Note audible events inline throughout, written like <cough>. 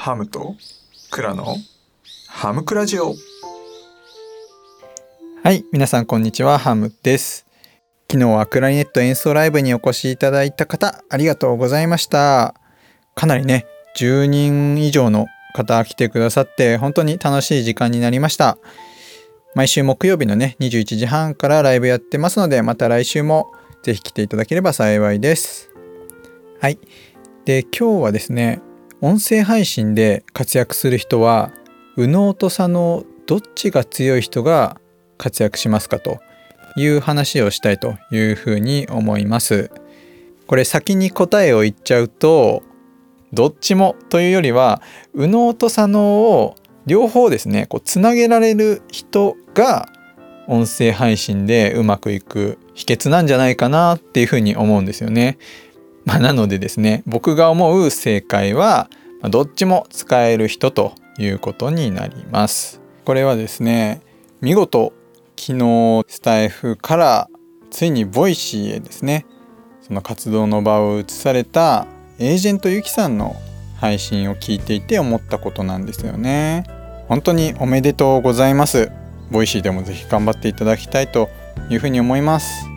ハムとクラのハムクラジオはい、皆さんこんにちは、ハムです。昨日はクラリネット演奏ライブにお越しいただいた方、ありがとうございました。かなりね、10人以上の方来てくださって、本当に楽しい時間になりました。毎週木曜日のね、21時半からライブやってますので、また来週もぜひ来ていただければ幸いです。はい。で、今日はですね、音声配信で活躍する人は、右脳と左脳どっちが強い人が活躍しますかという話をしたいというふうに思います。これ先に答えを言っちゃうとどっちもというよりは右脳と左脳を両方ですねこうつなげられる人が音声配信でうまくいく秘訣なんじゃないかなっていうふうに思うんですよね。まあ、なのでですね僕が思う正解はまどっちも使える人ということになります。これはですね見事昨日スタエフからついに Voicy へですねその活動の場を移されたエージェントゆきさんの配信を聞いていて思ったことなんですよね。本当におめでとうございます。 Voicy でもぜひ頑張っていただきたいというふうに思います。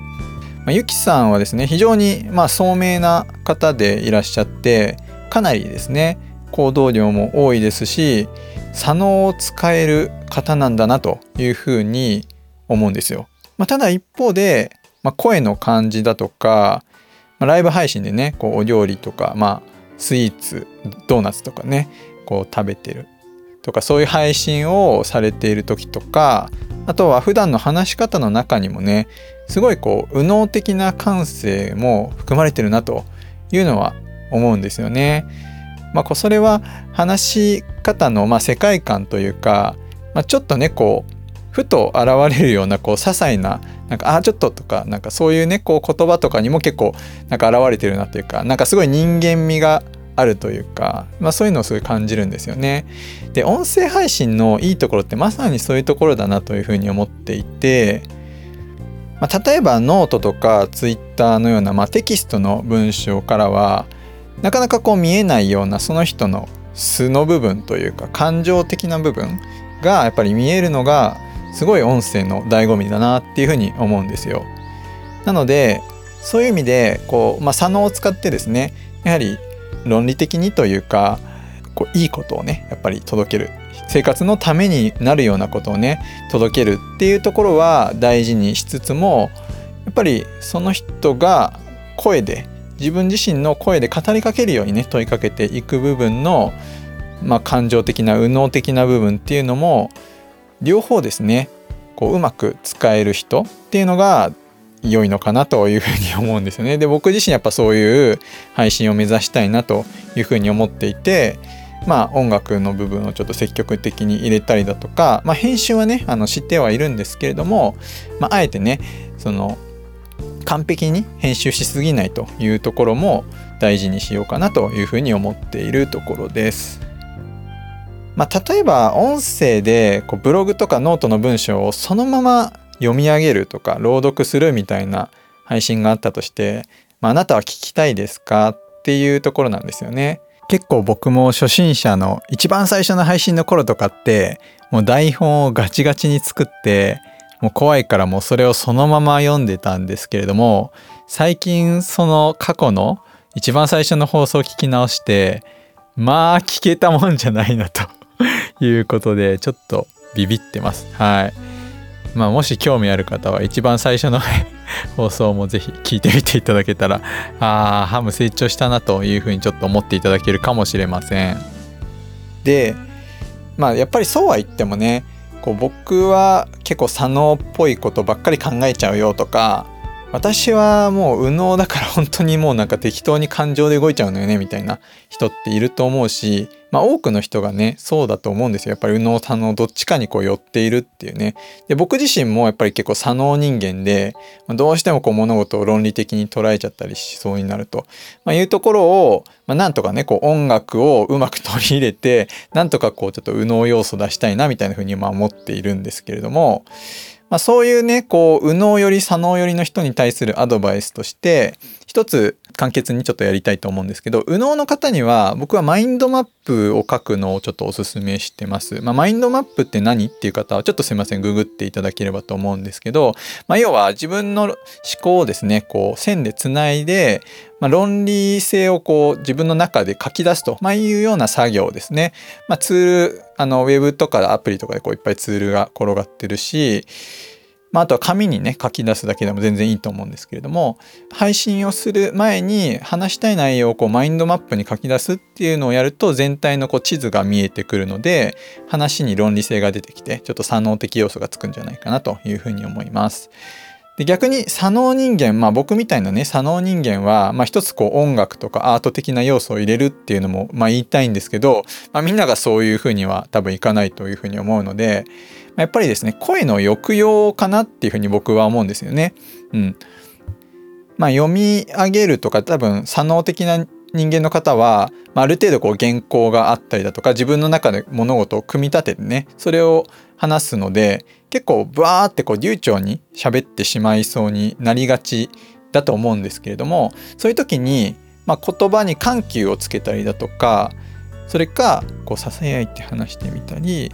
まあゆきさんはですね非常にまあ聡明な方でいらっしゃってかなりですね行動量も多いですし左脳を使える方なんだなというふうに思うんですよ。まあ、ただ一方で、まあ、声の感じだとか、まあ、ライブ配信でねこうお料理とか、まあ、スイーツドーナツとかねこう食べてるとかそういう配信をされている時とかあとは普段の話し方の中にもねすごいこう右脳的な感性も含まれてるなというのは思うんですよね。まあ、それは話し方のま世界観というか、まあ、ちょっとねこうふと現れるようなこう些細ななんかあちょっととかなんかそういうねこう言葉とかにも結構なんか現れてるなというかなんかすごい人間味があるというか、まあ、そういうのをすごい感じるんですよね。で音声配信のいいところってまさにそういうところだなというふうに思っていて、まあ、例えばノートとかツイッターのような、まあ、テキストの文章からはなかなかこう見えないようなその人の素の部分というか感情的な部分がやっぱり見えるのがすごい音声の醍醐味だなっていうふうに思うんですよ。なのでそういう意味でこう、まあ、左脳を使ってですねやはり論理的にというかこういいことをねやっぱり届ける。生活のためになるようなことをね届けるっていうところは大事にしつつもやっぱりその人が声で自分自身の声で語りかけるようにね問いかけていく部分の、まあ、感情的な右脳的な部分っていうのも両方ですねこううまく使える人っていうのが良いのかなというふうに思うんですよね。で僕自身やっぱそういう配信を目指したいなというふうに思っていてまあ音楽の部分をちょっと積極的に入れたりだとか、まあ、編集はねあの知ってはいるんですけれども、まあ、あえてねその完璧に編集しすぎないというところも大事にしようかなというふうに思っているところです。まあ、例えば音声でこうブログとかノートの文章をそのまま読み上げるとか朗読するみたいな配信があったとして、まあ、なたは聞きたいですか？っていうところなんですよね。結構僕も初心者の一番最初の配信の頃とかってもう台本をガチガチに作ってもう怖いからもうそれをそのまま読んでたんですけれども最近その過去の一番最初の放送を聞き直してまあ聞けたもんじゃないなということでちょっとビビってます。はい。まあもし興味ある方は一番最初の <laughs> 放送もぜひ聞いてみていただけたらああハム成長したなというふうにちょっと思っていただけるかもしれません。でまあやっぱりそうは言ってもねこう僕は結構左脳っぽいことばっかり考えちゃうよとか私はもう右脳だから本当にもうなんか適当に感情で動いちゃうのよねみたいな人っていると思うしまあ多くの人がねそうだと思うんですよ。やっぱり右脳左脳どっちかにこう寄っているっていうね。で僕自身もやっぱり結構左脳人間でまどうしてもこう物事を論理的に捉えちゃったりしそうになると、まあ、いうところを、まあ、なんとかねこう音楽をうまく取り入れてなんとかこうちょっと右脳要素出したいなみたいなふうにま思っているんですけれどもまあ、そういうねこう右脳より左脳寄りの人に対するアドバイスとして一つ簡潔にちょっとやりたいと思うんですけど右脳の方には僕はマインドマップを書くのをちょっとおすすめしてます。まあ、マインドマップって何っていう方はちょっとすいませんググっていただければと思うんですけど、まあ、要は自分の思考をですねこう線でつないで、まあ、論理性をこう自分の中で書き出すと、まあ、いうような作業ですね。まあ、ツールあのウェブとかアプリとかでこういっぱいツールが転がってるしまあ、あとは紙にね書き出すだけでも全然いいと思うんですけれども配信をする前に話したい内容をこうマインドマップに書き出すっていうのをやると全体のこう地図が見えてくるので話に論理性が出てきてちょっと左脳的要素がつくんじゃないかなというふうに思います。で逆に左脳人間まあ僕みたいなね左脳人間は、まあ、一つこう音楽とかアート的な要素を入れるっていうのもまあ言いたいんですけど、まあ、みんながそういうふうには多分いかないというふうに思うのでまやっぱりですね声の抑揚かなっていうふうに僕は思うんですよね。うん、まあ読み上げるとか多分左脳的な人間の方は、まあ、ある程度こう原稿があったりだとか自分の中で物事を組み立ててねそれを話すので結構ブワーってこう流暢に喋ってしまいそうになりがちだと思うんですけれどもそういう時に、まあ、言葉に緩急をつけたりだとかそれかこうささやいて話してみたり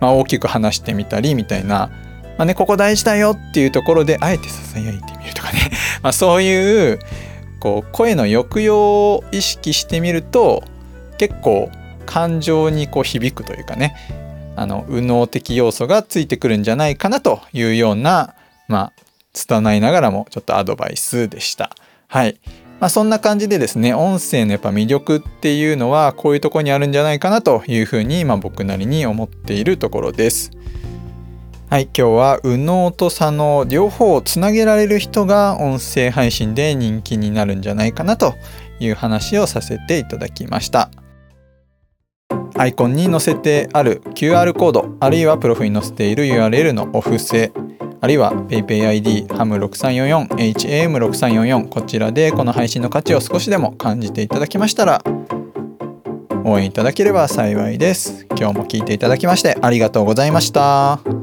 まあ、大きく話してみたりみたいな、まあね、ここ大事だよっていうところであえてささやいてみるとかね。<laughs> まあそういうこう声の抑揚を意識してみると結構感情にこう響くというかねあの右脳的要素がついてくるんじゃないかなというようなまあ拙いながらもちょっとアドバイスでした。はい。まあ、そんな感じでですね音声のやっぱ魅力っていうのはこういうとこにあるんじゃないかなというふうに、まあ、僕なりに思っているところです。はい今日は右脳と左脳両方をつなげられる人が音声配信で人気になるんじゃないかなという話をさせていただきました。アイコンに載せてある QR コードあるいはプロフに載せている URL のお布施あるいは PayPayID HAM6344 HAM6344 こちらでこの配信の価値を少しでも感じていただきましたら応援いただければ幸いです。今日も聞いていただきましてありがとうございました。